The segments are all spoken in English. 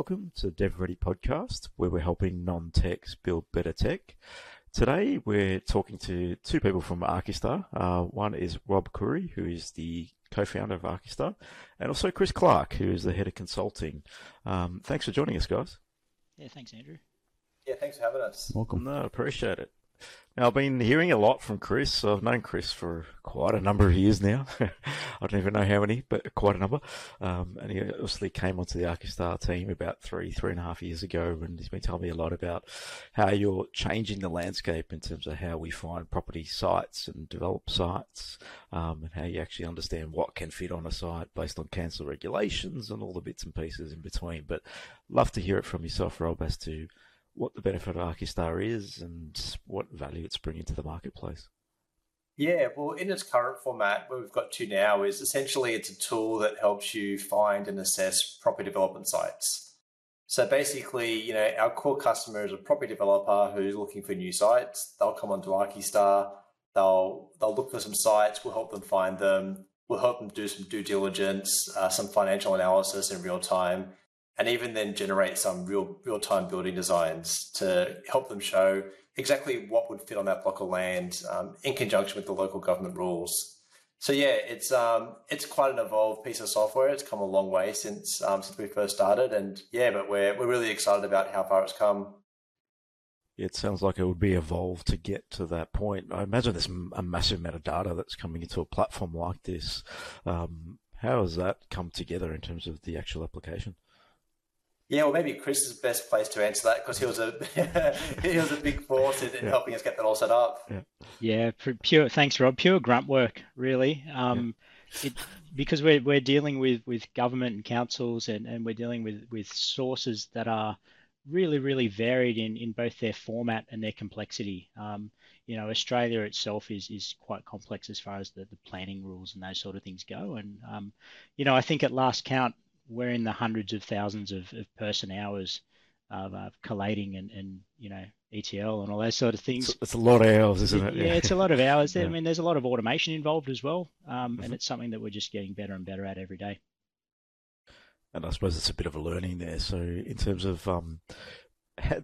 Welcome to Dev Ready Podcast, where we're helping non techs build better tech. Today, we're talking to two people from Archistar. Uh, one is Rob Curry, who is the co-founder of Archistar, and also Chris Clark, who is the head of consulting. Um, thanks for joining us, guys. Yeah, thanks, Andrew. Yeah, thanks for having us. Welcome. No, appreciate it. Now, I've been hearing a lot from Chris. I've known Chris for quite a number of years now. I don't even know how many, but quite a number. Um, and he obviously came onto the Archistar team about three, three and a half years ago, and he's been telling me a lot about how you're changing the landscape in terms of how we find property sites and develop sites, um, and how you actually understand what can fit on a site based on council regulations and all the bits and pieces in between. But love to hear it from yourself, Rob, as to what the benefit of Archistar is and what value it's bringing to the marketplace. Yeah, well, in its current format, where we've got to now, is essentially it's a tool that helps you find and assess property development sites. So basically, you know, our core customer is a property developer who's looking for new sites. They'll come onto Archistar, they'll they'll look for some sites, we'll help them find them, we'll help them do some due diligence, uh, some financial analysis in real time, and even then generate some real real time building designs to help them show exactly what would fit on that block of land um, in conjunction with the local government rules. So yeah, it's um, it's quite an evolved piece of software. It's come a long way since um, since we first started, and yeah, but we're we're really excited about how far it's come. It sounds like it would be evolved to get to that point. I imagine there's a massive amount of data that's coming into a platform like this. Um, how has that come together in terms of the actual application? Yeah, well, maybe Chris is the best place to answer that because he was a he was a big force in, in yeah. helping us get that all set up. Yeah, yeah pure. Thanks, Rob. Pure grunt work, really. Um, yeah. it, because we're we're dealing with with government and councils, and, and we're dealing with with sources that are really really varied in in both their format and their complexity. Um, you know, Australia itself is is quite complex as far as the, the planning rules and those sort of things go. And um, you know, I think at last count, we're in the hundreds of thousands of, of person hours of uh, collating and, and you know ETL and all those sort of things. It's, it's a lot of hours, isn't it? Yeah, yeah it's a lot of hours. Yeah. I mean, there's a lot of automation involved as well, um, mm-hmm. and it's something that we're just getting better and better at every day. And I suppose it's a bit of a learning there. So, in terms of, um,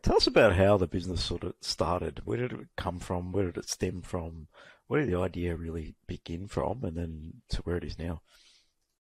tell us about how the business sort of started. Where did it come from? Where did it stem from? Where did the idea really begin from, and then to where it is now?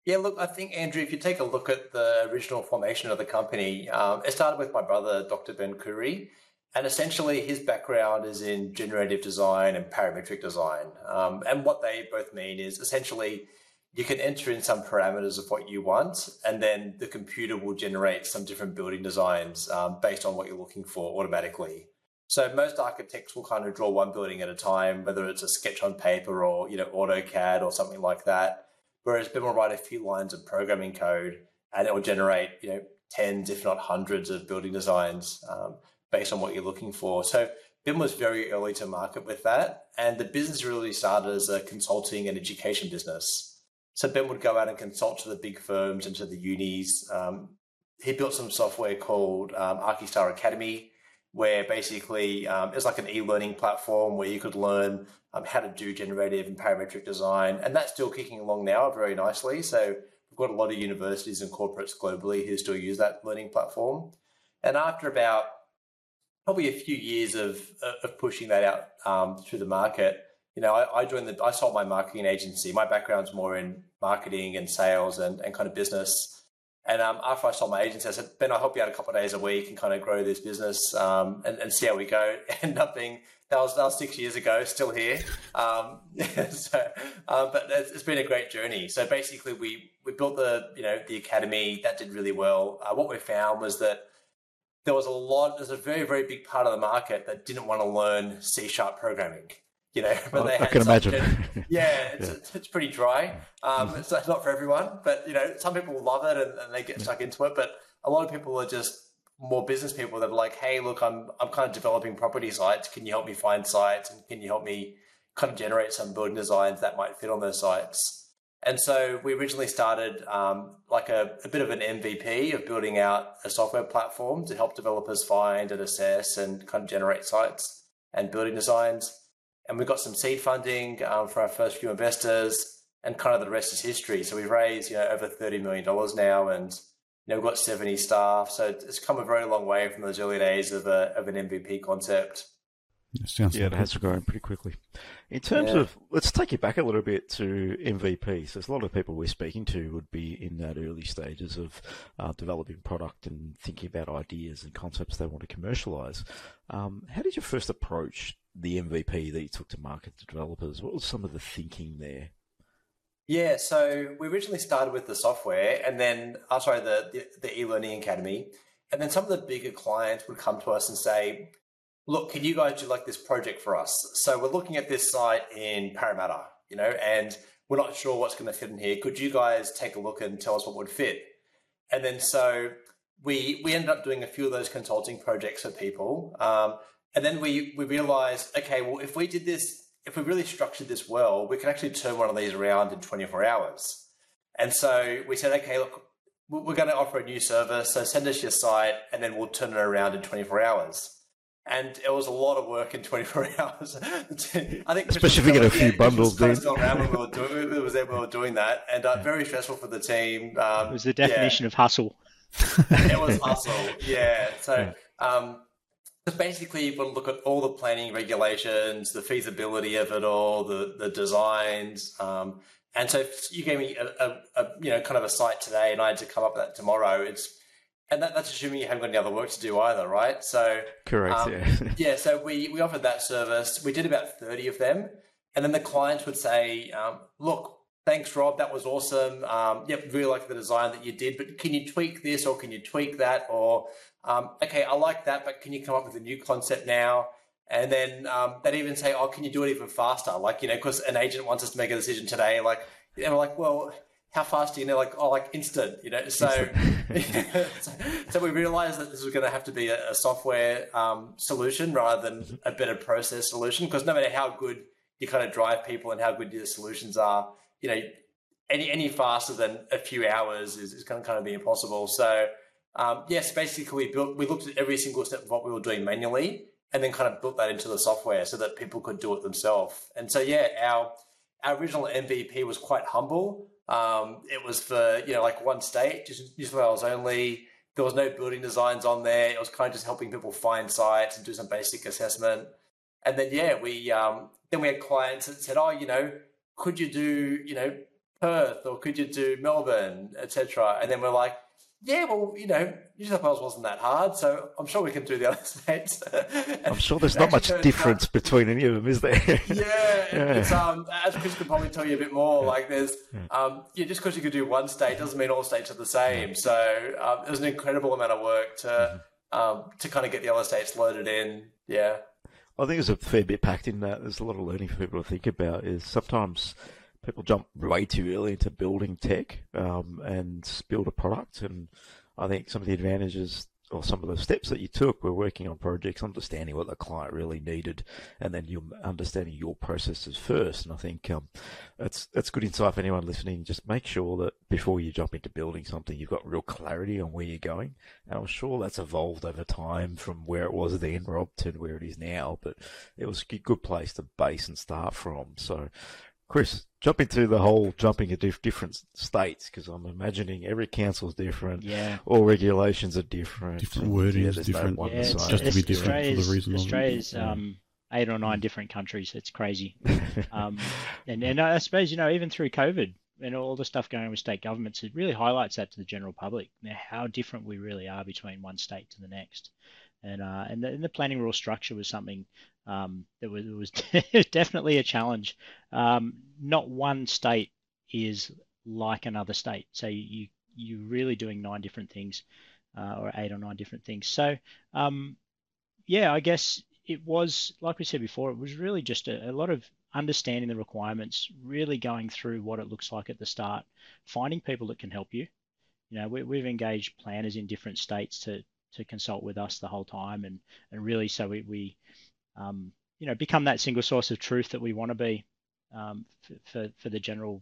Yeah, look, I think, Andrew, if you take a look at the original formation of the company, um, it started with my brother, Dr. Ben Curry. And essentially, his background is in generative design and parametric design. Um, and what they both mean is essentially you can enter in some parameters of what you want, and then the computer will generate some different building designs um, based on what you're looking for automatically. So most architects will kind of draw one building at a time, whether it's a sketch on paper or you know AutoCAD or something like that. Whereas Ben will write a few lines of programming code and it will generate, you know, tens, if not hundreds of building designs um, based on what you're looking for. So Ben was very early to market with that. And the business really started as a consulting and education business. So Ben would go out and consult to the big firms and to the unis. Um, he built some software called um, Archistar Academy, where basically um, it's like an e-learning platform where you could learn um, how to do generative and parametric design, and that's still kicking along now very nicely. So we've got a lot of universities and corporates globally who still use that learning platform. And after about probably a few years of of pushing that out um, through the market, you know, I, I, joined the I sold my marketing agency. My background's more in marketing and sales and, and kind of business. And um, after I sold my agency, I said, Ben, I'll help you out a couple of days a week and kind of grow this business um, and, and, see how we go. End up being that was that was six years ago, still here. Um, so, uh, but it's, it's been a great journey. So basically, we we built the you know the academy that did really well. Uh, what we found was that there was a lot. There's a very very big part of the market that didn't want to learn C sharp programming you know. But they I can imagine. yeah, it's, yeah. it's pretty dry. Um, mm-hmm. It's not for everyone, but you know, some people love it and, and they get stuck into it. But a lot of people are just more business people that are like, "Hey, look, I'm I'm kind of developing property sites. Can you help me find sites? And can you help me kind of generate some building designs that might fit on those sites?" And so we originally started um, like a, a, bit of an MVP of building out a software platform to help developers find and assess and kind of generate sites and building designs and we got some seed funding um, for our first few investors, and kind of the rest is history. So we've raised you know over thirty million dollars now, and You know, we've got 70 staff, so it's come a very long way from those early days of, a, of an MVP concept. It sounds yeah, like it has grown pretty quickly. In terms yeah. of, let's take it back a little bit to MVP. So, a lot of people we're speaking to would be in that early stages of uh, developing product and thinking about ideas and concepts they want to commercialize. Um, how did you first approach the MVP that you took to market to developers? What was some of the thinking there? Yeah, so we originally started with the software, and then, oh, sorry, the, the, the e-learning academy, and then some of the bigger clients would come to us and say, look, can you guys do like this project for us? So we're looking at this site in Parramatta, you know, and we're not sure what's going to fit in here. Could you guys take a look and tell us what would fit? And then so we we ended up doing a few of those consulting projects for people, um, and then we we realized, okay, well, if we did this, if we really structured this well, we can actually turn one of these around in 24 hours. And so we said, okay, look, we're going to offer a new service, so send us your site, and then we'll turn it around in 24 hours and it was a lot of work in 24 hours. I think, especially if you get a few yeah, bundles. Kind of around when we were doing, it was there we were doing that, and uh, very stressful for the team. Um, it was the definition yeah. of hustle. it was hustle, yeah. So, um, basically, you've got to look at all the planning regulations, the feasibility of it all, the the designs. Um, and so, if you gave me a, a, a, you know kind of a site today, and I had to come up with that tomorrow, it's and that, that's assuming you haven't got any other work to do either, right? So correct, um, yeah, yeah. So we we offered that service. We did about thirty of them, and then the clients would say, um, "Look, thanks, Rob. That was awesome. Um, yep, really like the design that you did, but can you tweak this or can you tweak that? Or um, okay, I like that, but can you come up with a new concept now?" And then um, they'd even say, "Oh, can you do it even faster?" Like you know, because an agent wants us to make a decision today. Like, and we're like, "Well." how fast do you know? Like, oh, like instant, you know. So, so, so, we realized that this was going to have to be a, a software um, solution rather than a better process solution. Because no matter how good you kind of drive people and how good your solutions are, you know, any any faster than a few hours is, is going to kind of be impossible. So, um, yes, basically, we built we looked at every single step of what we were doing manually, and then kind of built that into the software so that people could do it themselves. And so, yeah, our our original MVP was quite humble. Um, it was for you know like one state, just New South Wales only. There was no building designs on there. It was kind of just helping people find sites and do some basic assessment. And then yeah, we um, then we had clients that said, oh, you know, could you do you know Perth or could you do Melbourne, etc. And then we're like, yeah, well, you know, New South Wales wasn't that hard, so I'm sure we can do the other states. I'm sure there's not much difference out, between any of them, is there? yeah, yeah. It's, um, as Chris could probably tell you a bit more, like there's, um, yeah, just because you could do one state doesn't mean all states are the same. So um, there's an incredible amount of work to mm-hmm. um, to kind of get the other states loaded in. Yeah. I think there's a fair bit packed in that. There's a lot of learning for people to think about. Is sometimes people jump way too early into building tech um, and build a product. And I think some of the advantages or some of the steps that you took were working on projects, understanding what the client really needed, and then you understanding your processes first. And I think um, that's that's good insight for anyone listening. Just make sure that before you jump into building something, you've got real clarity on where you're going. And I'm sure that's evolved over time from where it was then, Rob, to where it is now. But it was a good place to base and start from. So Chris, jump into the whole jumping at different states because I'm imagining every council is different. Yeah. All regulations are different. Different wording yeah, is different. No yeah, just to be different Australia's, for the reason. Australia's um, eight or nine different countries. It's crazy. um, and and I suppose you know even through COVID and all the stuff going on with state governments, it really highlights that to the general public how different we really are between one state to the next. And uh, and the, and the planning rule structure was something um, that was, was definitely a challenge. Um, not one state is like another state, so you you're really doing nine different things, uh, or eight or nine different things. So um, yeah, I guess it was like we said before, it was really just a, a lot of understanding the requirements, really going through what it looks like at the start, finding people that can help you. You know, we, have engaged planners in different states to to consult with us the whole time, and and really so we, we um, you know, become that single source of truth that we want to be um, for, for, for the general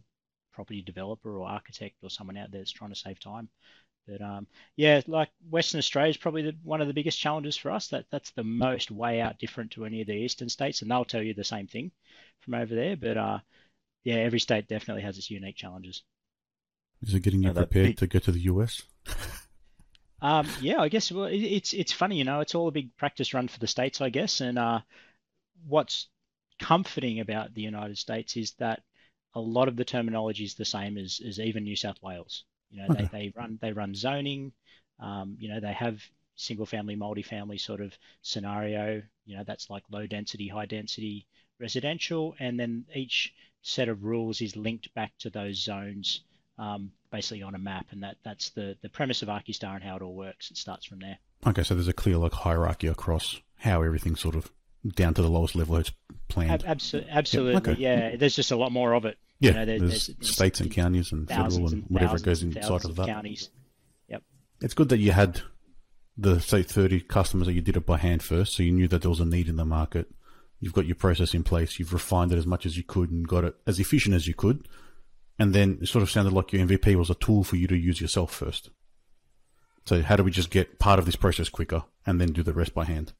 property developer or architect or someone out there that's trying to save time. But um, yeah, like Western Australia is probably the, one of the biggest challenges for us. That that's the most way out different to any of the eastern states, and they'll tell you the same thing from over there. But uh, yeah, every state definitely has its unique challenges. Is it getting you prepared big... to go to the US? Um, yeah, I guess well, it's it's funny, you know, it's all a big practice run for the states, I guess. And uh, what's comforting about the United States is that a lot of the terminology is the same as, as even New South Wales. You know, okay. they, they run they run zoning. Um, you know, they have single family, multi-family sort of scenario. You know, that's like low density, high density residential, and then each set of rules is linked back to those zones, um, basically on a map, and that that's the the premise of Archistar and how it all works. It starts from there. Okay, so there's a clear like hierarchy across how everything sort of down to the lowest level it's planned. Absolutely, absolutely, okay. yeah. There's just a lot more of it. Yeah, you know, there, there's, there's, states and counties and federal and, and whatever goes inside of that. Counties. Yep. It's good that you had the say 30 customers that you did it by hand first, so you knew that there was a need in the market. You've got your process in place. You've refined it as much as you could and got it as efficient as you could. And then it sort of sounded like your MVP was a tool for you to use yourself first. So how do we just get part of this process quicker and then do the rest by hand?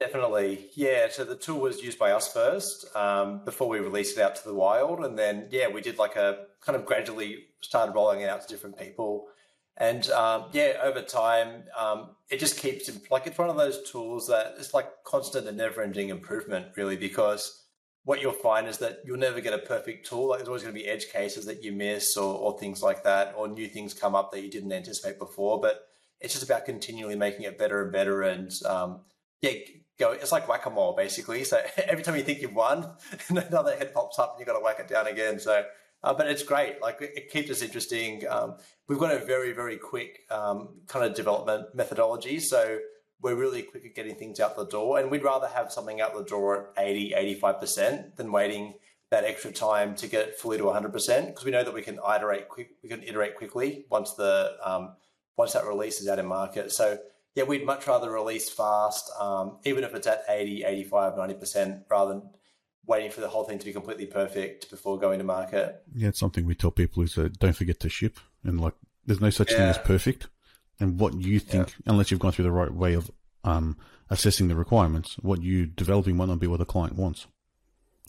Definitely, yeah. So the tool was used by us first um, before we released it out to the wild, and then yeah, we did like a kind of gradually started rolling it out to different people, and um, yeah, over time, um, it just keeps like it's one of those tools that it's like constant and never-ending improvement, really, because what you'll find is that you'll never get a perfect tool. Like there's always going to be edge cases that you miss, or, or things like that, or new things come up that you didn't anticipate before. But it's just about continually making it better and better, and um, yeah go. It's like whack a mole, basically. So every time you think you've won, another head pops up and you've got to whack it down again. So, uh, but it's great. Like it keeps us interesting. Um, we've got a very, very quick um, kind of development methodology. So we're really quick at getting things out the door. And we'd rather have something out the door at 80, 85% than waiting that extra time to get it fully to 100% because we know that we can iterate quick, we can iterate quickly once the, um, once that release is out in market. So yeah, we'd much rather release fast, um, even if it's at 80, 85, 90%, rather than waiting for the whole thing to be completely perfect before going to market. Yeah, it's something we tell people is uh, don't forget to ship. And like, there's no such yeah. thing as perfect. And what you think, yeah. unless you've gone through the right way of um, assessing the requirements, what you developing might not be what the client wants.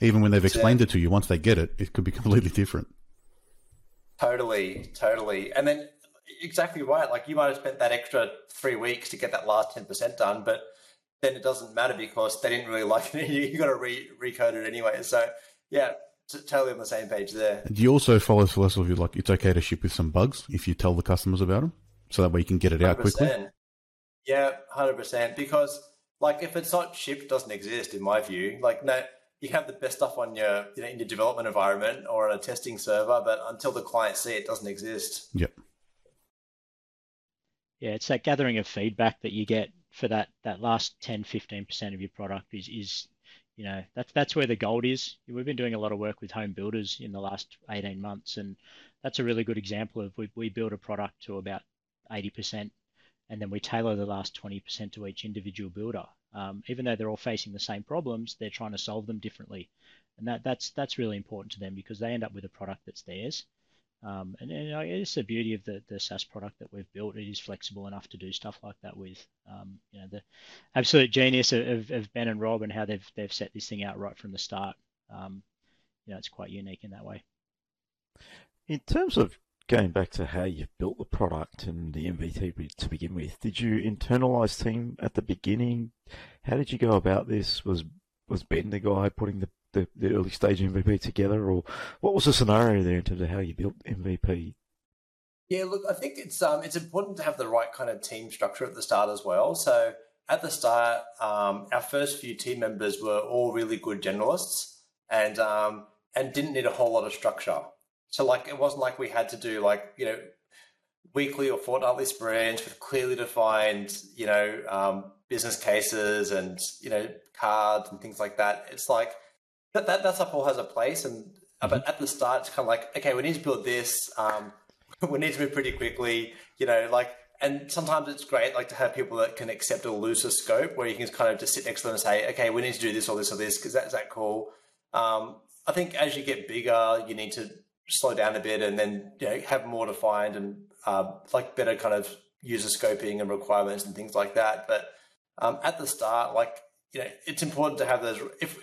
Even when they've explained it to you, once they get it, it could be completely different. Totally, totally. And then exactly right. Like you might have spent that extra three weeks to get that last 10% done, but then it doesn't matter because they didn't really like it. you got to re recode it anyway. So yeah, totally on the same page there. Do you also follow the philosophy like it's okay to ship with some bugs if you tell the customers about them, so that way you can get it 100%. out quickly? Yeah, hundred percent. Because like if it's not shipped, it doesn't exist in my view. Like no, you have the best stuff on your you know in your development environment or on a testing server, but until the client see it, it doesn't exist. Yep yeah, it's that gathering of feedback that you get for that that last 10, 15% of your product is is you know that's that's where the gold is. We've been doing a lot of work with home builders in the last 18 months, and that's a really good example of we we build a product to about 80%, and then we tailor the last 20% to each individual builder. Um, even though they're all facing the same problems, they're trying to solve them differently, and that that's that's really important to them because they end up with a product that's theirs um, and, and it's the beauty of the, the SaaS product that we've built. It is flexible enough to do stuff like that with. Um, you know, the absolute genius of, of, Ben and Rob and how they've they've set this thing out right from the start. Um, you know, it's quite unique in that way. In terms of going back to how you built the product and the MVP to begin with, did you internalize team at the beginning? How did you go about this? Was was Ben the guy putting the the, the early stage MVP together, or what was the scenario there in terms of how you built MVP? Yeah, look, I think it's um, it's important to have the right kind of team structure at the start as well. So at the start, um, our first few team members were all really good generalists and um, and didn't need a whole lot of structure. So like it wasn't like we had to do like you know weekly or fortnightly sprints with clearly defined you know um, business cases and you know cards and things like that. It's like that, that, that stuff all has a place. And uh, but mm-hmm. at the start, it's kind of like, okay, we need to build this. Um, we need to move pretty quickly. You know, like, and sometimes it's great, like, to have people that can accept a looser scope, where you can kind of just sit next to them and say, okay, we need to do this or this or this because that's that cool. Um, I think as you get bigger, you need to slow down a bit and then you know have more defined and uh, like better kind of user scoping and requirements and things like that. But um, at the start, like you know, it's important to have those. If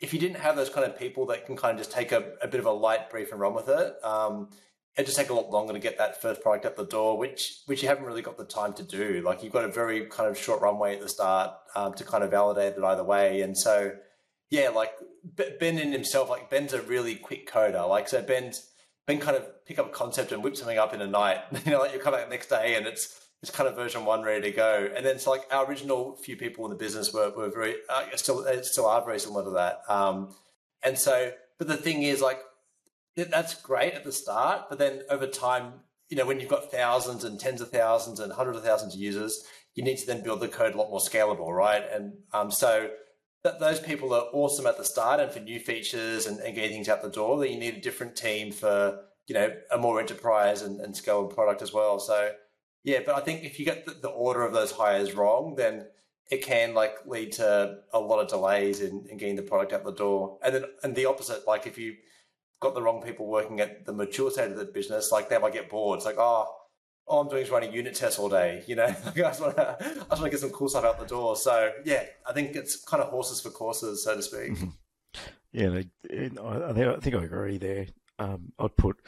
if you didn't have those kind of people that can kind of just take a, a bit of a light brief and run with it, um, it just take a lot longer to get that first product at the door, which which you haven't really got the time to do. Like you've got a very kind of short runway at the start um, to kind of validate it either way, and so yeah, like Ben in himself, like Ben's a really quick coder. Like so, Ben's Ben kind of pick up a concept and whip something up in a night. You know, like you come back the next day and it's it's kind of version one ready to go. And then it's like our original few people in the business were, were very uh, still still are very similar to that. Um, and so, but the thing is, like that's great at the start, but then over time, you know, when you've got thousands and tens of thousands and hundreds of thousands of users, you need to then build the code a lot more scalable, right? And um, so that those people are awesome at the start and for new features and, and getting things out the door. Then you need a different team for you know a more enterprise and, and scalable product as well. So yeah, but I think if you get the, the order of those hires wrong, then it can like lead to a lot of delays in, in getting the product out the door. And then and the opposite, like if you got the wrong people working at the mature state of the business, like they might get bored. It's like, oh, all I'm doing is running unit tests all day. You know, I just want to, I just want to get some cool stuff out the door. So yeah, I think it's kind of horses for courses, so to speak. Mm-hmm. Yeah, I think I agree there. Um, I'd put,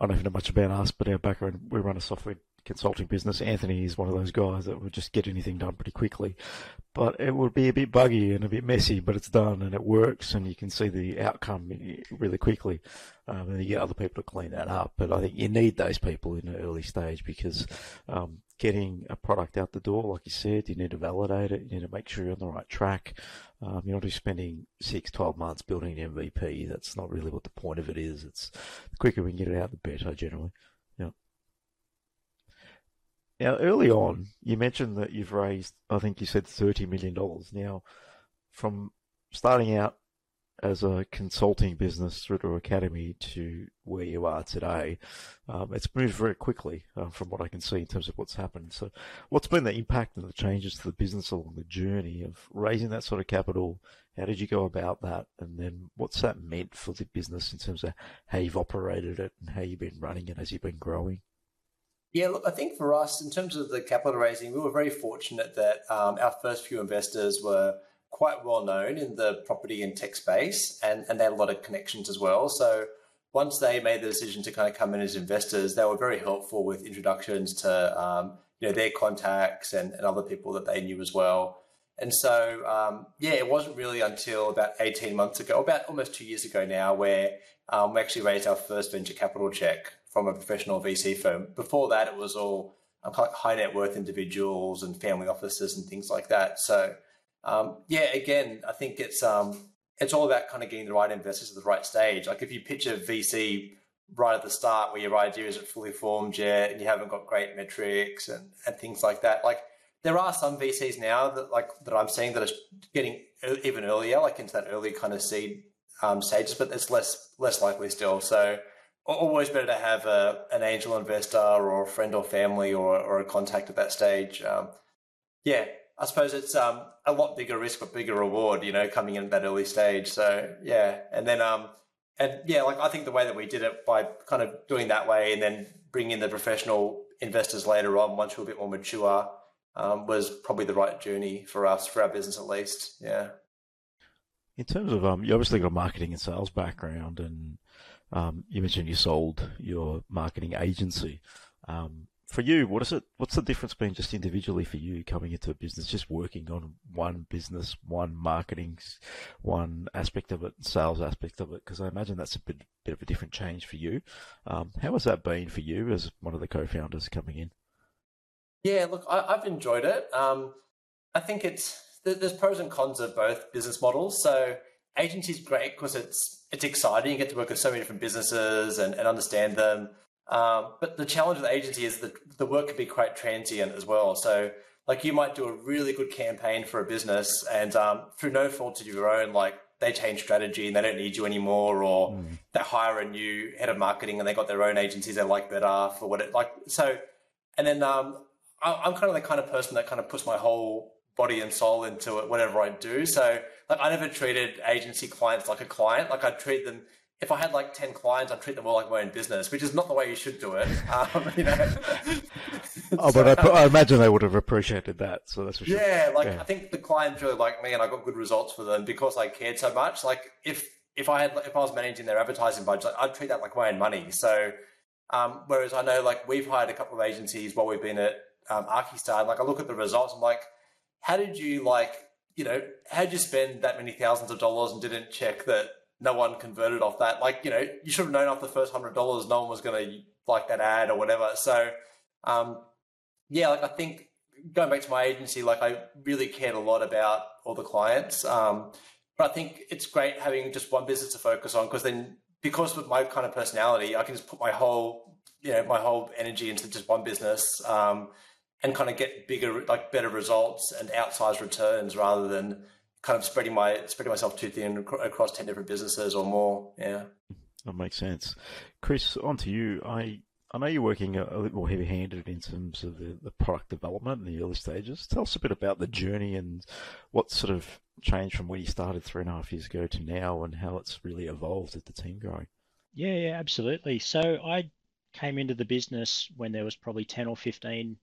I don't know much about us, but our background, we run a software consulting business. Anthony is one of those guys that would just get anything done pretty quickly. But it would be a bit buggy and a bit messy, but it's done and it works and you can see the outcome really quickly. Um, and you get other people to clean that up. But I think you need those people in the early stage because um, getting a product out the door, like you said, you need to validate it, you need to make sure you're on the right track. Um, you're not just spending six, 12 months building an MVP. That's not really what the point of it is. It's the quicker we can get it out, the better generally. Now, early on, you mentioned that you've raised, I think you said $30 million. Now, from starting out as a consulting business through to academy to where you are today, um, it's moved very quickly uh, from what I can see in terms of what's happened. So, what's been the impact and the changes to the business along the journey of raising that sort of capital? How did you go about that? And then what's that meant for the business in terms of how you've operated it and how you've been running it as you've been growing? Yeah, look, I think for us, in terms of the capital raising, we were very fortunate that um, our first few investors were quite well known in the property and tech space, and, and they had a lot of connections as well. So once they made the decision to kind of come in as investors, they were very helpful with introductions to um, you know their contacts and, and other people that they knew as well. And so, um, yeah, it wasn't really until about 18 months ago, about almost two years ago now, where um, we actually raised our first venture capital check from a professional VC firm. Before that, it was all um, high net worth individuals and family offices and things like that. So, um, yeah, again, I think it's um, it's all about kind of getting the right investors at the right stage. Like if you pitch a VC right at the start where your idea isn't fully formed yet and you haven't got great metrics and, and things like that, like there are some VCs now that like that I'm seeing that are getting even earlier, like into that early kind of seed um, stages, but it's less less likely still. So always better to have a, an angel investor or a friend or family or, or a contact at that stage. Um, yeah, I suppose it's um, a lot bigger risk but bigger reward, you know, coming in at that early stage. So yeah, and then um, and yeah, like I think the way that we did it by kind of doing that way and then bringing in the professional investors later on once we're a bit more mature um, was probably the right journey for us for our business at least. Yeah. In terms of um, you obviously got a marketing and sales background and um, you mentioned you sold your marketing agency. Um, for you, what is it? What's the difference been just individually for you coming into a business, just working on one business, one marketing, one aspect of it, sales aspect of it? Because I imagine that's a bit, bit of a different change for you. Um, how has that been for you as one of the co-founders coming in? Yeah, look, I, have enjoyed it. Um, I think it's there's pros and cons of both business models. So agency is great because it's it's exciting. You get to work with so many different businesses and, and understand them. Um, but the challenge with agency is that the work can be quite transient as well. So like you might do a really good campaign for a business and um, through no fault of your own, like they change strategy and they don't need you anymore, or mm. they hire a new head of marketing and they got their own agencies they like better for what it like. So, and then um, I, I'm kind of the kind of person that kind of puts my whole body and soul into it, whatever I do. So like I never treated agency clients like a client. Like I treat them. If I had like ten clients, I'd treat them all like my own business, which is not the way you should do it. Um, you know. oh, but I, I, imagine they would have appreciated that. So that's for sure. Yeah, like yeah. I think the clients really like me, and I got good results for them because I cared so much. Like if if I had if I was managing their advertising budget, I'd treat that like my own money. So Um, whereas I know like we've hired a couple of agencies while we've been at um, Archistar, and like I look at the results, I'm like, how did you like, you know, how did you spend that many thousands of dollars and didn't check that no one converted off that? Like, you know, you should have known off the first hundred dollars no one was going to like that ad or whatever. So, um, yeah, like I think going back to my agency, like I really cared a lot about all the clients. Um, but I think it's great having just one business to focus on because then because of my kind of personality, I can just put my whole you know my whole energy into just one business um, and kind of get bigger like better results and outsized returns rather than kind of spreading my spreading myself too thin across ten different businesses or more. Yeah, that makes sense. Chris, on to you. I I know you're working a, a little more heavy-handed in terms of the, the product development in the early stages. Tell us a bit about the journey and what sort of changed from when you started three and a half years ago to now, and how it's really evolved as the team growing. Yeah, yeah, absolutely. So I came into the business when there was probably ten or fifteen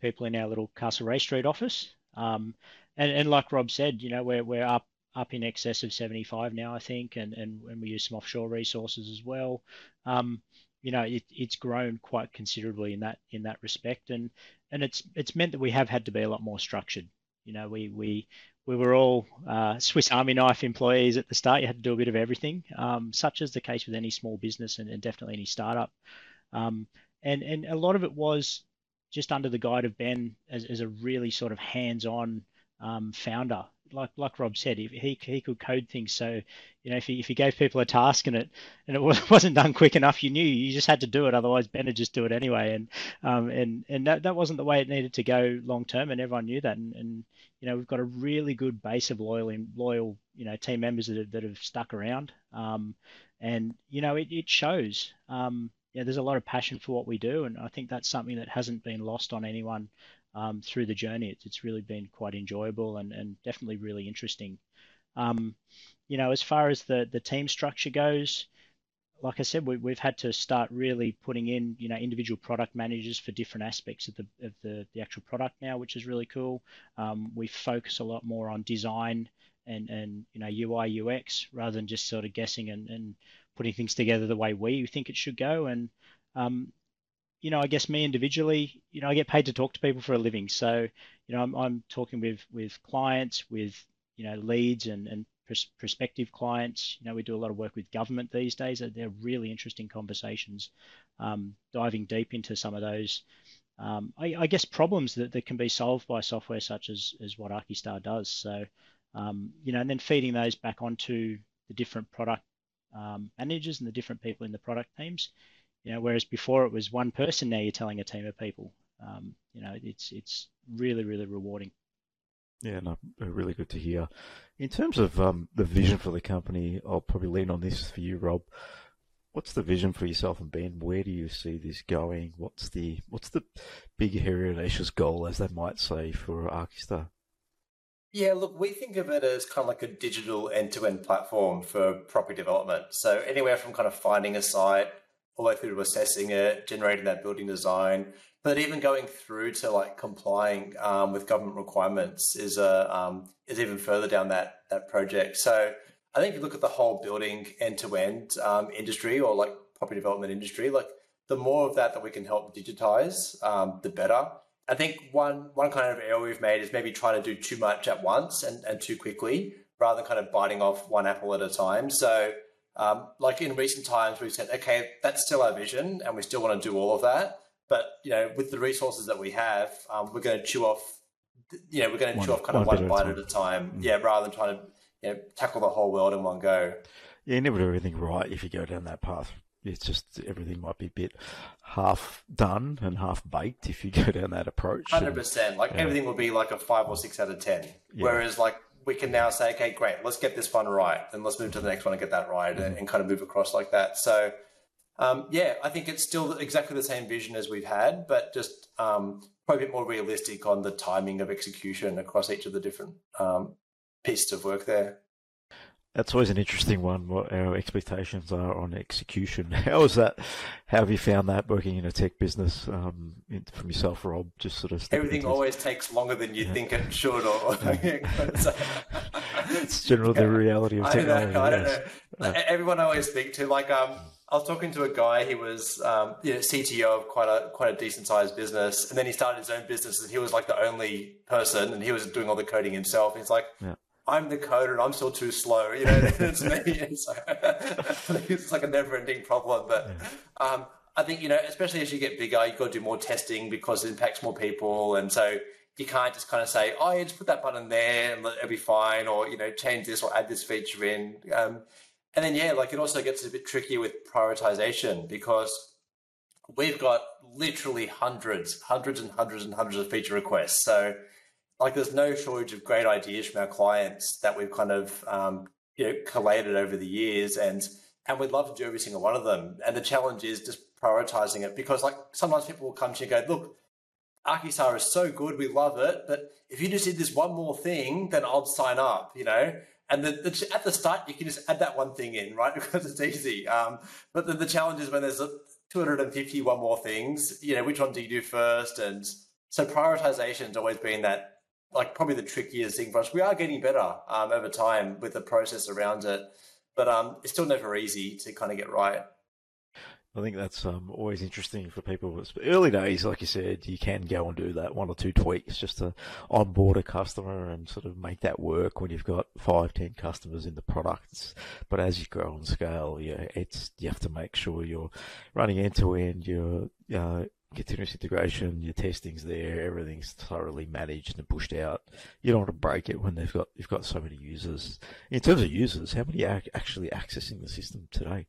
people in our little Castlereagh Street office, um, and and like Rob said, you know, we're we're up up in excess of 75 now, I think, and, and, and we use some offshore resources as well. Um, you know it, it's grown quite considerably in that in that respect and and it's it's meant that we have had to be a lot more structured you know we we we were all uh, Swiss Army knife employees at the start. You had to do a bit of everything, um, such as the case with any small business and, and definitely any startup. Um, and and a lot of it was just under the guide of Ben as, as a really sort of hands-on um, founder like like Rob said, he he could code things. So you know, if he if he gave people a task and it and it wasn't done quick enough, you knew you just had to do it. Otherwise, Ben would just do it anyway. And um and and that, that wasn't the way it needed to go long term, and everyone knew that. And, and you know, we've got a really good base of loyal loyal you know team members that have, that have stuck around. Um, and you know, it it shows. Um, yeah, there's a lot of passion for what we do, and I think that's something that hasn't been lost on anyone um, through the journey. It's, it's really been quite enjoyable and, and definitely really interesting. Um, you know, as far as the, the team structure goes, like I said, we, we've had to start really putting in, you know, individual product managers for different aspects of the of the, the actual product now, which is really cool. Um, we focus a lot more on design and and you know UI UX rather than just sort of guessing and, and putting things together the way we think it should go. And um, you know, I guess me individually, you know, I get paid to talk to people for a living. So, you know, I'm, I'm talking with with clients, with you know, leads and and pers- prospective clients. You know, we do a lot of work with government these days. They're really interesting conversations, um, diving deep into some of those. Um, I, I, guess problems that, that can be solved by software such as as what Archistar does. So, um, you know, and then feeding those back onto the different product um, managers and the different people in the product teams you know, whereas before it was one person, now you're telling a team of people. Um, you know, it's it's really really rewarding. Yeah, no, really good to hear. In terms of um, the vision for the company, I'll probably lean on this for you, Rob. What's the vision for yourself and Ben? Where do you see this going? What's the what's the big hairy goal, as they might say, for Archistar? Yeah, look, we think of it as kind of like a digital end-to-end platform for property development. So anywhere from kind of finding a site, all the way through to assessing it, generating that building design, but even going through to like complying um, with government requirements is a um, is even further down that that project. So I think if you look at the whole building end to end industry or like property development industry, like the more of that that we can help digitize, um, the better. I think one one kind of error we've made is maybe trying to do too much at once and, and too quickly rather than kind of biting off one apple at a time. So um, like in recent times, we've said, okay, that's still our vision, and we still want to do all of that. But you know, with the resources that we have, um, we're going to chew off. You know, we're going to one, chew off kind of one, bite at a time. Mm. Yeah, rather than trying to you know, tackle the whole world in one go. Yeah, you never do everything right if you go down that path. It's just everything might be a bit half done and half baked if you go down that approach. Hundred percent. Like yeah. everything will be like a five or six out of ten. Yeah. Whereas like we can now say, okay, great, let's get this one right, then let's move to the next one and get that right, mm-hmm. and, and, kind of move across like that. So, um, yeah, I think it's still exactly the same vision as we've had, but just um, probably a bit more realistic on the timing of execution across each of the different um, pieces of work there. That's always an interesting one. What our expectations are on execution. How is that? How have you found that working in a tech business um, from yourself, Rob? Just sort of everything always takes longer than you yeah. think it should. Or, yeah. it's generally the reality of I don't technology. know. I don't know. Everyone I always speak to, like, um, I was talking to a guy. He was, um, you know, CTO of quite a quite a decent sized business, and then he started his own business, and he was like the only person, and he was doing all the coding himself. He's like, Yeah. I'm the coder, and I'm still too slow. You know, it's me. It's like, it's like a never ending problem. But um, I think you know, especially as you get bigger, you've got to do more testing because it impacts more people, and so you can't just kind of say, "Oh, yeah, just put that button there and it'll be fine," or you know, change this or add this feature in. Um, and then yeah, like it also gets a bit trickier with prioritization because we've got literally hundreds, hundreds and hundreds and hundreds of feature requests. So like there's no shortage of great ideas from our clients that we've kind of um, you know collated over the years and and we'd love to do every single one of them. And the challenge is just prioritizing it because like sometimes people will come to you and go look Archistar is so good we love it but if you just did this one more thing then I'll sign up you know? And the, the, at the start you can just add that one thing in right? Because it's easy. Um, but the, the challenge is when there's a 251 more things you know which one do you do first? And so prioritization has always been that like probably the trickiest thing for us. We are getting better um, over time with the process around it, but um, it's still never easy to kind of get right. I think that's um, always interesting for people. Early days, like you said, you can go and do that one or two tweaks just to onboard a customer and sort of make that work when you've got five, ten customers in the products. But as you grow and scale, yeah, it's you have to make sure you're running end to end. You're uh, continuous integration, your testing's there, everything's thoroughly managed and pushed out. You don't want to break it when they've got you've got so many users. In terms of users, how many are actually accessing the system today?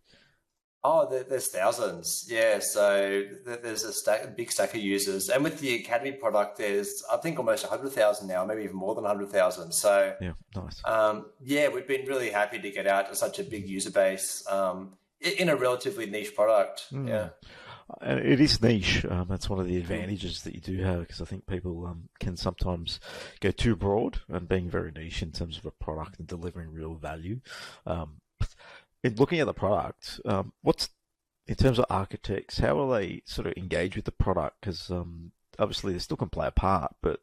Oh, there's thousands. Yeah, so there's a, stack, big stack of users, and with the Academy product, there's I think almost hundred thousand now, maybe even more than hundred thousand. So yeah, nice. Um, yeah, we've been really happy to get out to such a big user base um, in a relatively niche product. Mm. Yeah. And it is niche. Um, that's one of the advantages that you do have because I think people um, can sometimes go too broad and being very niche in terms of a product and delivering real value. Um, in looking at the product, um, what's in terms of architects, how will they sort of engage with the product? Because um, obviously they still can play a part, but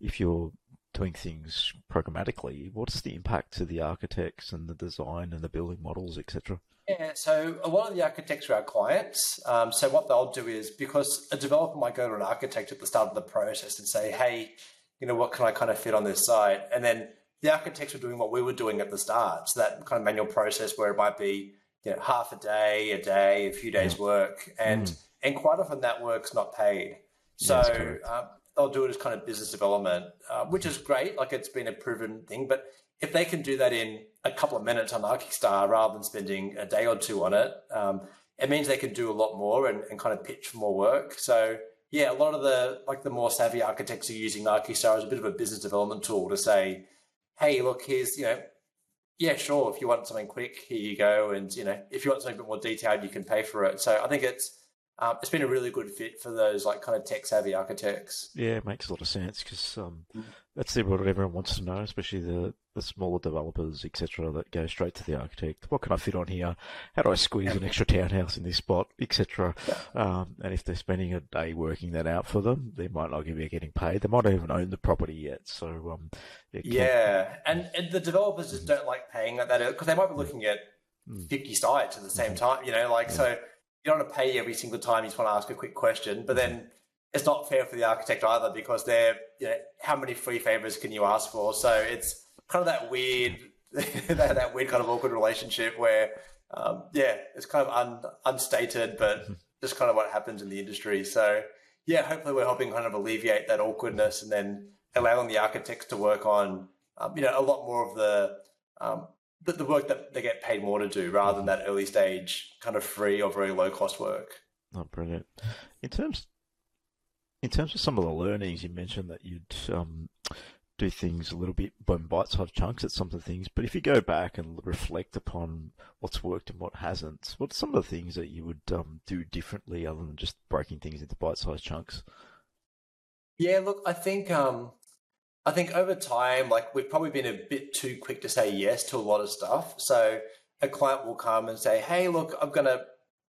if you're doing things programmatically, what's the impact to the architects and the design and the building models, etc.? Yeah, so a lot of the architects are our clients. Um, so what they'll do is because a developer might go to an architect at the start of the process and say, "Hey, you know, what can I kind of fit on this site?" And then the architects are doing what we were doing at the start, so that kind of manual process where it might be you know half a day, a day, a few days work, and mm. and quite often that work's not paid. So uh, they'll do it as kind of business development, uh, which is great. Like it's been a proven thing, but if they can do that in a couple of minutes on Archistar rather than spending a day or two on it, um, it means they can do a lot more and, and, kind of pitch for more work. So yeah, a lot of the like the more savvy architects are using Archistar as a bit of a business development tool to say, hey, look, here's you know, yeah, sure, if you want something quick, here you go, and you know, if you want something a bit more detailed, you can pay for it. So I think it's um, it's been a really good fit for those like kind of tech savvy architects. Yeah, it makes a lot of sense because um, mm. that's what everyone wants to know, especially the, the smaller developers, etc., that go straight to the architect. What can I fit on here? How do I squeeze an extra townhouse in this spot, etc. Um, and if they're spending a day working that out for them, they might not even be getting paid. They might not even own the property yet. So um, yeah, and, and the developers just don't like paying like that because they might be looking at mm. 50 sites at the same mm-hmm. time, you know, like yeah. so you don't want to pay every single time you just want to ask a quick question. But then it's not fair for the architect either because they're, you know, how many free favors can you ask for? So it's kind of that weird, that, that weird kind of awkward relationship where, um, yeah, it's kind of un, unstated, but just kind of what happens in the industry. So yeah, hopefully we're helping kind of alleviate that awkwardness and then allowing the architects to work on, um, you know, a lot more of the um, the, the work that they get paid more to do rather than that early stage kind of free or very low cost work. Oh, brilliant! In terms, in terms of some of the learnings, you mentioned that you'd um, do things a little bit in bite-sized chunks at some of the things. But if you go back and reflect upon what's worked and what hasn't, what are some of the things that you would um, do differently other than just breaking things into bite-sized chunks? Yeah, look, I think um, I think over time, like we've probably been a bit too quick to say yes to a lot of stuff. So a client will come and say, "Hey, look, I'm gonna,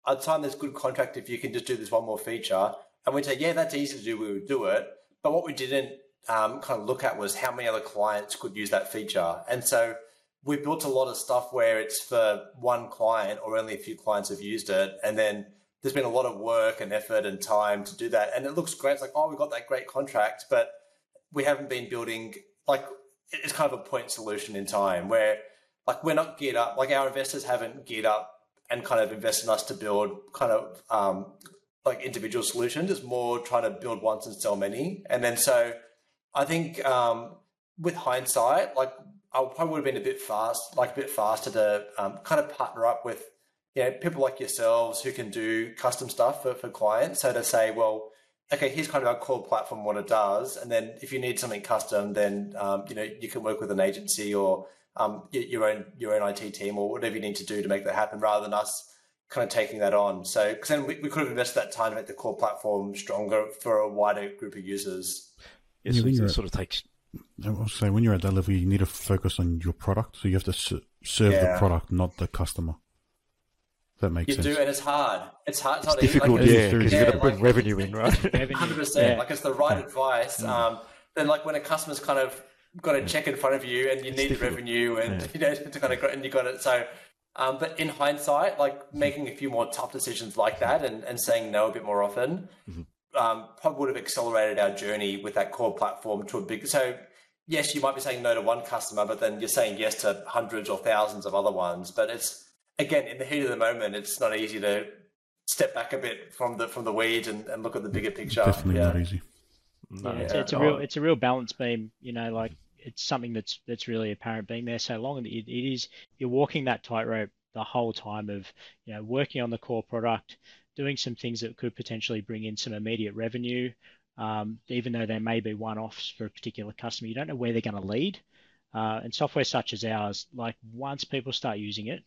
I'd sign this good contract if you can just do this one more feature." And we say, "Yeah, that's easy to do. We would do it." But what we didn't um, kind of look at was how many other clients could use that feature. And so we built a lot of stuff where it's for one client or only a few clients have used it. And then there's been a lot of work and effort and time to do that. And it looks great. It's like, oh, we got that great contract, but we haven't been building like it's kind of a point solution in time where like we're not geared up, like our investors haven't geared up and kind of invest in us to build kind of um, like individual solutions. It's more trying to build once and sell many. And then so I think um, with hindsight, like I probably would have been a bit fast, like a bit faster to um, kind of partner up with you know, people like yourselves who can do custom stuff for, for clients. So to say, well, okay, here's kind of our core platform, what it does, and then if you need something custom, then um, you know you can work with an agency or um, your own your own IT team or whatever you need to do to make that happen, rather than us kind of taking that on. So because then we, we could have invested that time to make the core platform stronger for a wider group of users. Yes, yeah, so it sort of takes. I was saying when you're at that level, you need to focus on your product. So you have to serve yeah. the product, not the customer. That makes sense. you sense. do, and it's hard. It's hard. It's, it's difficult, like, yeah, because yeah, you've got to bring like, revenue in, right? Hundred percent. Like it's the right advice. Mm. Um, then, like when a customer's kind of got a check in front of you, and you it's need difficult. revenue, and you know to kind of and you got it. So, um, but in hindsight, like making a few more tough decisions like that, and, and saying no a bit more often, mm-hmm. um, probably would have accelerated our journey with that core platform to a big. So yes, you might be saying no to one customer, but then you're saying yes to hundreds or thousands of other ones. But it's again, in the heat of the moment, it's not easy to step back a bit from the from the weeds and, and look at the bigger picture. Definitely yeah. not easy. No. Yeah, it's, it's, a real it's a real balance beam. You know, like it's something that's that's really apparent being there so long. And it, it is you're walking that tightrope the whole time of you know working on the core product, doing some things that could potentially bring in some immediate revenue. Um, even though there may be one-offs for a particular customer, you don't know where they're going to lead. Uh, and software such as ours, like once people start using it,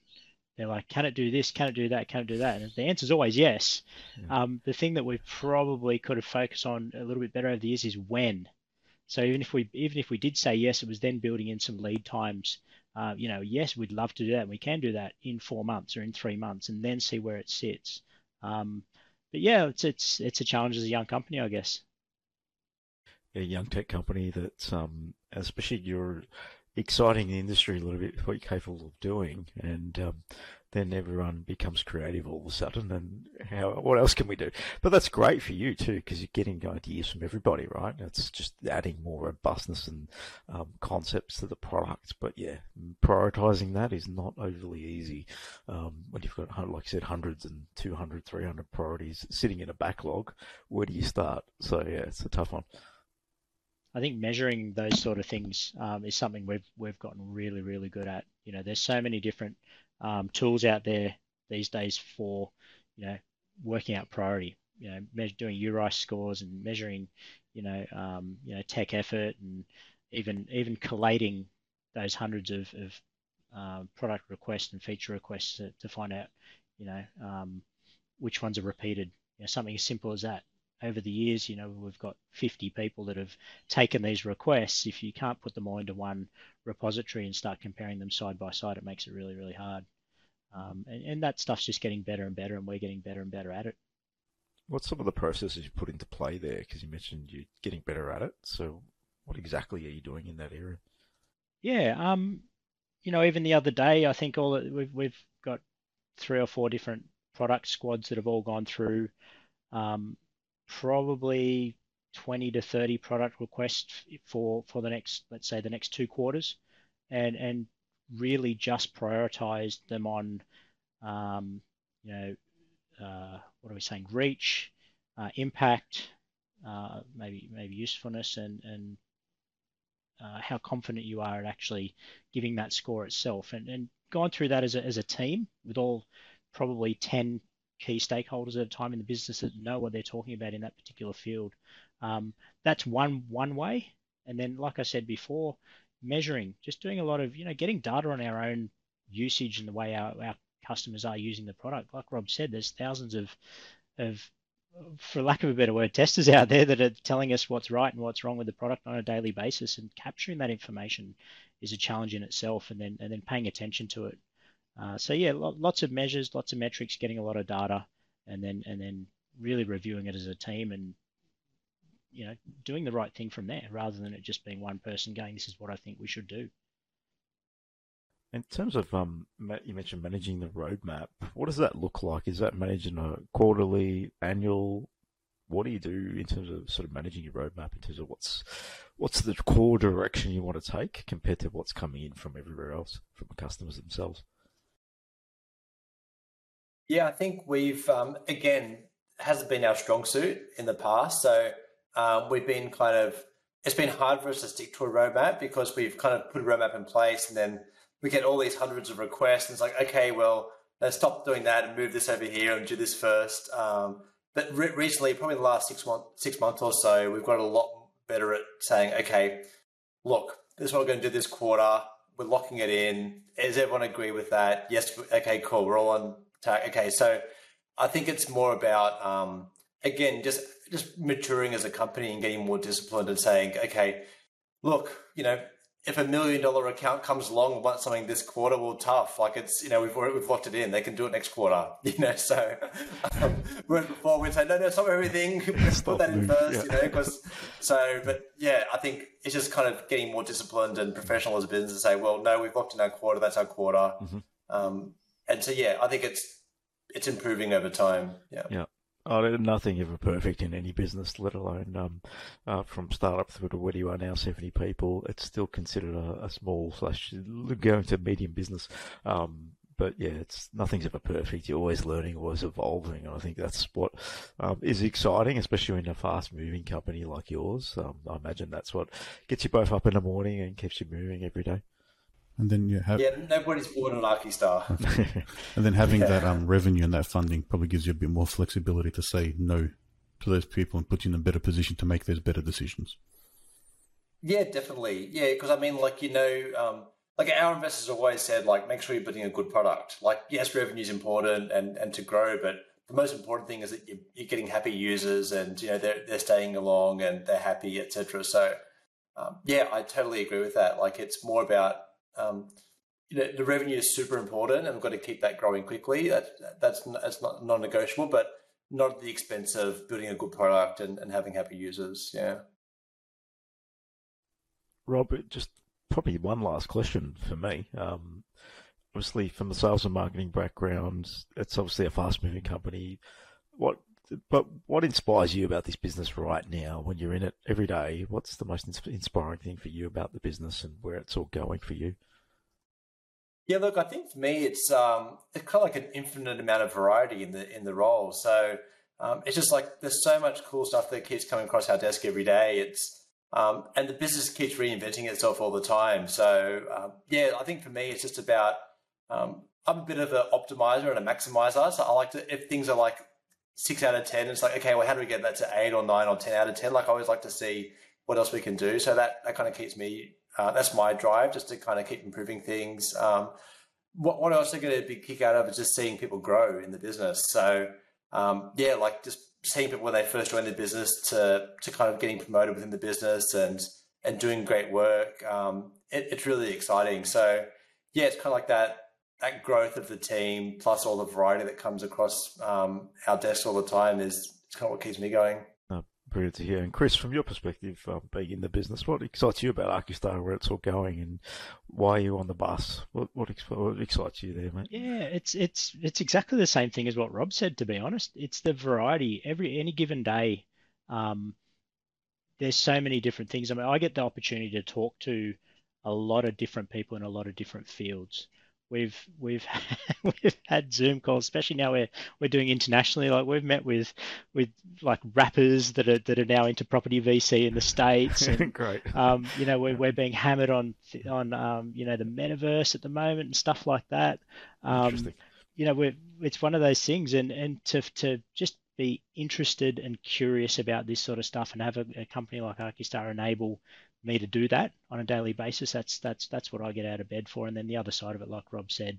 they're like, can it do this? Can it do that? Can it do that? And the answer is always yes. Yeah. Um, the thing that we probably could have focused on a little bit better over the years is when. So even if we even if we did say yes, it was then building in some lead times. Uh, you know, yes, we'd love to do that. And we can do that in four months or in three months, and then see where it sits. Um, but yeah, it's it's it's a challenge as a young company, I guess. A young tech company that, um, especially your exciting the industry a little bit what you're capable of doing, and um, then everyone becomes creative all of a sudden. And how what else can we do? But that's great for you too because you're getting ideas from everybody, right? It's just adding more robustness and um, concepts to the product. But yeah, prioritizing that is not overly easy um, when you've got like I said hundreds and 200, 300 priorities sitting in a backlog. Where do you start? So yeah, it's a tough one. I think measuring those sort of things um, is something we've we've gotten really really good at. You know, there's so many different um, tools out there these days for you know working out priority. You know, me- doing URI scores and measuring, you know, um, you know, tech effort and even even collating those hundreds of, of uh, product requests and feature requests to, to find out, you know, um, which ones are repeated. You know, something as simple as that over the years, you know, we've got 50 people that have taken these requests. If you can't put them all into one repository and start comparing them side by side, it makes it really, really hard. Um, and, and, that stuff's just getting better and better, and we're getting better and better at it. What's some of the processes you put into play there? Because you mentioned you're getting better at it. So, what exactly are you doing in that area? Yeah, um, you know, even the other day, I think all we've we've got three or four different product squads that have all gone through um, probably 20 to 30 product requests for for the next let's say the next two quarters and and really just prioritized them on um, you know uh, what are we saying reach uh, impact uh, maybe maybe usefulness and and uh, how confident you are at actually giving that score itself. And and gone through that as a, as a team with all probably 10 key stakeholders at a time in the business that know what they're talking about in that particular field. Um, that's one one way. And then, like I said before, measuring, just doing a lot of you know getting data on our own usage and the way our, our customers are using the product. Like Rob said, there's thousands of of for lack of a better word, testers out there that are telling us what's right and what's wrong with the product on a daily basis, and capturing that information is a challenge in itself, and then and then paying attention to it uh, so yeah, lots of measures, lots of metrics, getting a lot of data, and then and then really reviewing it as a team and you know doing the right thing from there rather than it just being one person going this is what I think we should do. In terms of um, you mentioned managing the roadmap. What does that look like? Is that managing a quarterly, annual? What do you do in terms of sort of managing your roadmap in terms of what's what's the core direction you want to take compared to what's coming in from everywhere else, from the customers themselves? Yeah, I think we've um, again hasn't been our strong suit in the past. So um, we've been kind of it's been hard for us to stick to a roadmap because we've kind of put a roadmap in place and then we get all these hundreds of requests and it's like okay well let's stop doing that and move this over here and do this first. Um, but re- recently probably the last six months six months or so we've got a lot better at saying okay look this is what we're going to do this quarter. We're locking it in. Does everyone agree with that? Yes okay cool. We're all on okay so i think it's more about um, again just just maturing as a company and getting more disciplined and saying okay look you know if a million dollar account comes along and wants something this quarter, well, tough. Like it's you know we've we've locked it in. They can do it next quarter. You know, so um, before we'd say no, no, stop everything. Let's put that in first. Yeah. You know, because so. But yeah, I think it's just kind of getting more disciplined and professional as a business to say, well, no, we've locked in our quarter. That's our quarter. Mm-hmm. Um, and so yeah, I think it's it's improving over time. Yeah. Yeah. Oh, nothing ever perfect in any business, let alone um, uh, from startup through to where you are now, 70 people. It's still considered a, a small slash going to medium business. Um, but yeah, it's nothing's ever perfect. You're always learning, always evolving, and I think that's what um, is exciting, especially in a fast-moving company like yours. Um, I imagine that's what gets you both up in the morning and keeps you moving every day and then you have yeah nobody's born an Archistar. and then having yeah. that um, revenue and that funding probably gives you a bit more flexibility to say no to those people and put you in a better position to make those better decisions. Yeah, definitely. Yeah, because I mean, like you know, um, like our investors always said, like make sure you're building a good product. Like yes, revenue is important and and to grow, but the most important thing is that you're, you're getting happy users and you know they're they're staying along and they're happy, etc. So. Um, yeah, I totally agree with that. Like, it's more about um, you know, the revenue is super important, and we've got to keep that growing quickly. That, that's that's not non-negotiable, but not at the expense of building a good product and, and having happy users. Yeah. Rob, just probably one last question for me. Um, obviously, from the sales and marketing background, it's obviously a fast-moving company. What, but what inspires you about this business right now when you're in it every day? What's the most inspiring thing for you about the business and where it's all going for you? Yeah, look, I think for me, it's um, it's kind of like an infinite amount of variety in the in the role. So um, it's just like there's so much cool stuff that keeps coming across our desk every day. It's um, and the business keeps reinventing itself all the time. So um, yeah, I think for me, it's just about um, I'm a bit of an optimizer and a maximizer. So I like to if things are like six out of ten, it's like okay, well, how do we get that to eight or nine or ten out of ten? Like I always like to see what else we can do. So that that kind of keeps me uh, that's my drive, just to kind of keep improving things. Um, what, what else I get a big kick out of is just seeing people grow in the business. So um, yeah, like just seeing people when they first join the business to to kind of getting promoted within the business and and doing great work. Um, it, it's really exciting. So yeah, it's kind of like that that growth of the team plus all the variety that comes across um, our desk all the time is it's kind of what keeps me going. Brilliant to hear. And Chris, from your perspective, um, being in the business, what excites you about Archistar, where it's all going, and why are you on the bus? What, what, what excites you there, mate? Yeah, it's it's it's exactly the same thing as what Rob said. To be honest, it's the variety. Every any given day, um, there's so many different things. I mean, I get the opportunity to talk to a lot of different people in a lot of different fields we've we've we've had Zoom calls, especially now we're we're doing internationally. Like we've met with with like rappers that are that are now into property VC in the states. And, Great. Um, you know, we're we're being hammered on on um, you know the metaverse at the moment and stuff like that. Um, Interesting. You know, we're it's one of those things, and and to to just be interested and curious about this sort of stuff and have a, a company like Archistar enable me to do that on a daily basis. That's that's that's what I get out of bed for. And then the other side of it, like Rob said,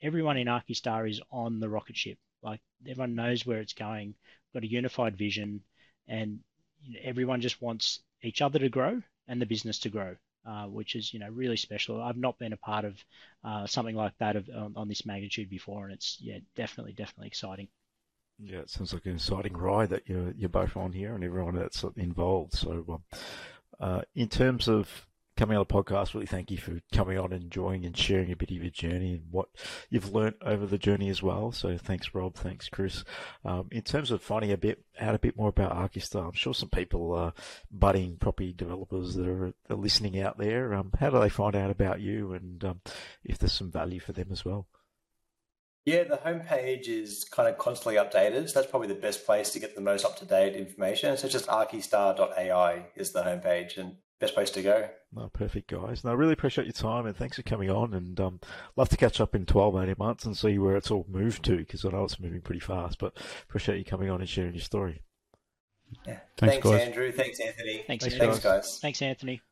everyone in Archistar is on the rocket ship. Like everyone knows where it's going, got a unified vision, and everyone just wants each other to grow and the business to grow. Uh, which is you know really special. I've not been a part of uh, something like that of, on, on, this magnitude before, and it's yeah definitely definitely exciting. Yeah, it sounds like an exciting ride that you're you're both on here and everyone that's involved. So, uh, in terms of coming on the podcast, really thank you for coming on, enjoying and sharing a bit of your journey and what you've learnt over the journey as well. So thanks, Rob. Thanks, Chris. Um, in terms of finding a bit out a bit more about Archistar, I'm sure some people are budding property developers that are, are listening out there. Um, how do they find out about you and um, if there's some value for them as well? Yeah, the homepage is kind of constantly updated. So that's probably the best place to get the most up to date information. So it's just archistar.ai is the homepage and best place to go. No, perfect, guys. No, I really appreciate your time and thanks for coming on. And um, love to catch up in 12, 18 months and see where it's all moved to because I know it's moving pretty fast. But appreciate you coming on and sharing your story. Yeah. Thanks, Thanks Andrew. Thanks, Anthony. Thanks, Thanks, guys. Thanks, Anthony.